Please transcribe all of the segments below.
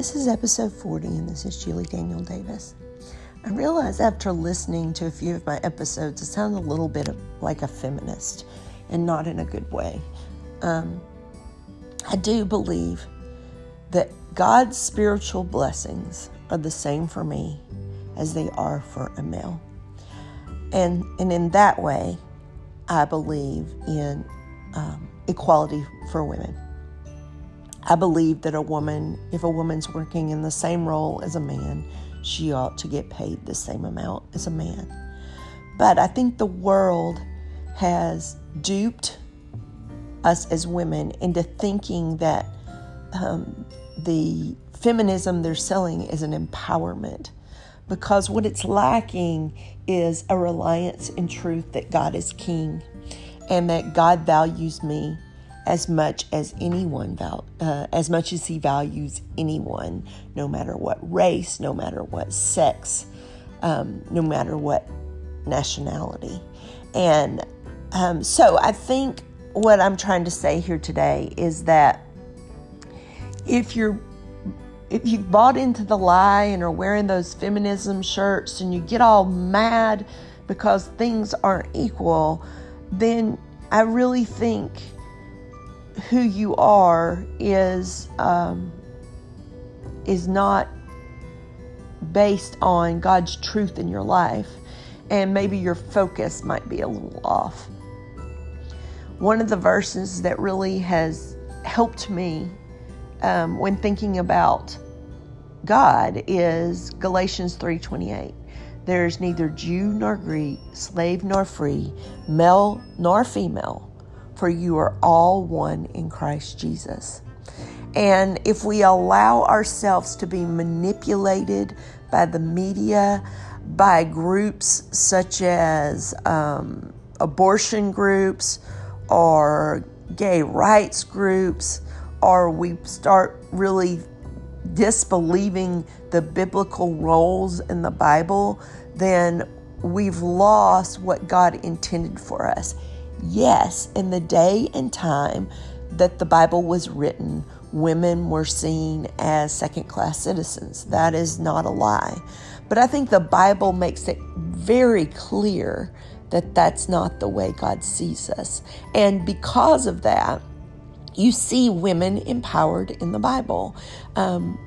this is episode 40, and this is Julie Daniel Davis. I realized after listening to a few of my episodes, I sound a little bit like a feminist and not in a good way. Um, I do believe that God's spiritual blessings are the same for me as they are for a male. And, and in that way, I believe in um, equality for women. I believe that a woman, if a woman's working in the same role as a man, she ought to get paid the same amount as a man. But I think the world has duped us as women into thinking that um, the feminism they're selling is an empowerment because what it's lacking is a reliance in truth that God is king and that God values me as much as anyone val- uh, as much as he values anyone no matter what race no matter what sex um, no matter what nationality. And um, so i think what i'm trying to say here today is that if you're if you've bought into the lie and are wearing those feminism shirts and you get all mad because things aren't equal then i really think who you are is um, is not based on God's truth in your life, and maybe your focus might be a little off. One of the verses that really has helped me um, when thinking about God is Galatians 3:28. There is neither Jew nor Greek, slave nor free, male nor female for you are all one in Christ Jesus. And if we allow ourselves to be manipulated by the media, by groups such as um, abortion groups or gay rights groups, or we start really disbelieving the biblical roles in the Bible, then we've lost what God intended for us. Yes, in the day and time that the Bible was written, women were seen as second class citizens. That is not a lie. But I think the Bible makes it very clear that that's not the way God sees us. And because of that, you see women empowered in the Bible. Um,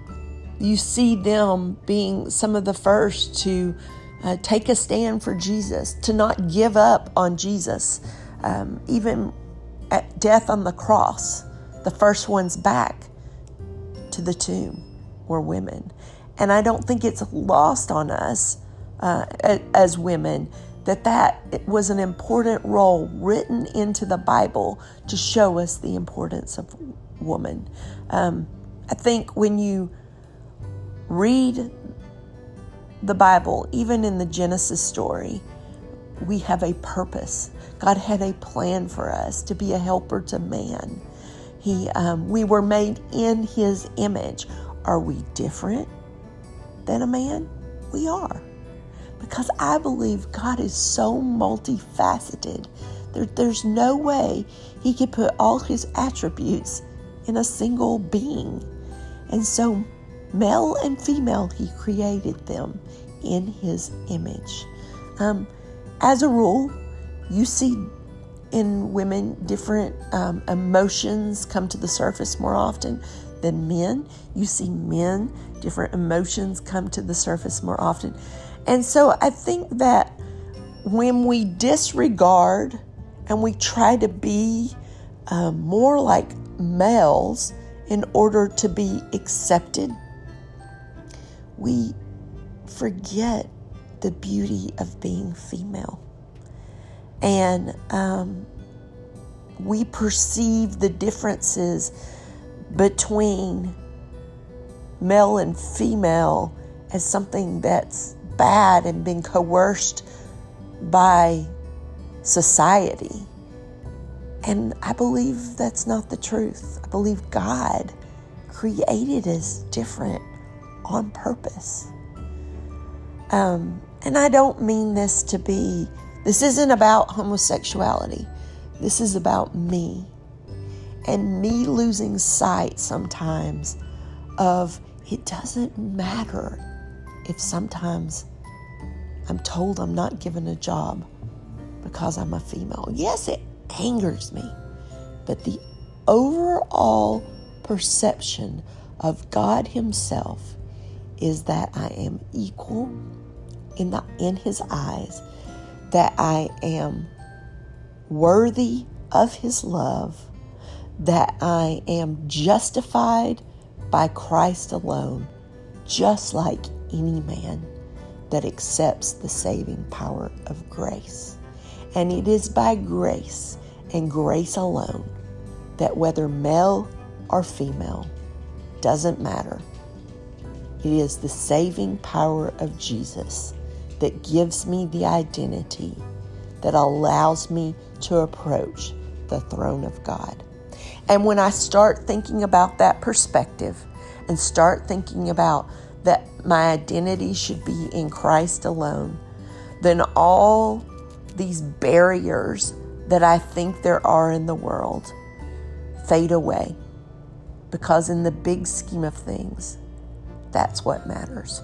you see them being some of the first to uh, take a stand for Jesus, to not give up on Jesus um, even at death on the cross, the first ones back to the tomb were women. And I don't think it's lost on us uh, as women that that was an important role written into the Bible to show us the importance of woman. Um, I think when you read the Bible, even in the Genesis story, we have a purpose. God had a plan for us to be a helper to man. He, um, we were made in His image. Are we different than a man? We are. Because I believe God is so multifaceted. There, there's no way He could put all His attributes in a single being. And so, male and female, He created them in His image. Um, as a rule, you see in women different um, emotions come to the surface more often than men. You see men, different emotions come to the surface more often. And so I think that when we disregard and we try to be um, more like males in order to be accepted, we forget the beauty of being female. And um, we perceive the differences between male and female as something that's bad and being coerced by society. And I believe that's not the truth. I believe God created us different on purpose. Um, and I don't mean this to be, this isn't about homosexuality. This is about me and me losing sight sometimes of it doesn't matter if sometimes I'm told I'm not given a job because I'm a female. Yes, it angers me, but the overall perception of God Himself is that I am equal in the in His eyes, that I am worthy of His love, that I am justified by Christ alone, just like any man that accepts the saving power of grace. And it is by grace and grace alone that whether male or female doesn't matter. It is the saving power of Jesus that gives me the identity that allows me to approach the throne of God. And when I start thinking about that perspective and start thinking about that my identity should be in Christ alone, then all these barriers that I think there are in the world fade away. Because in the big scheme of things, that's what matters.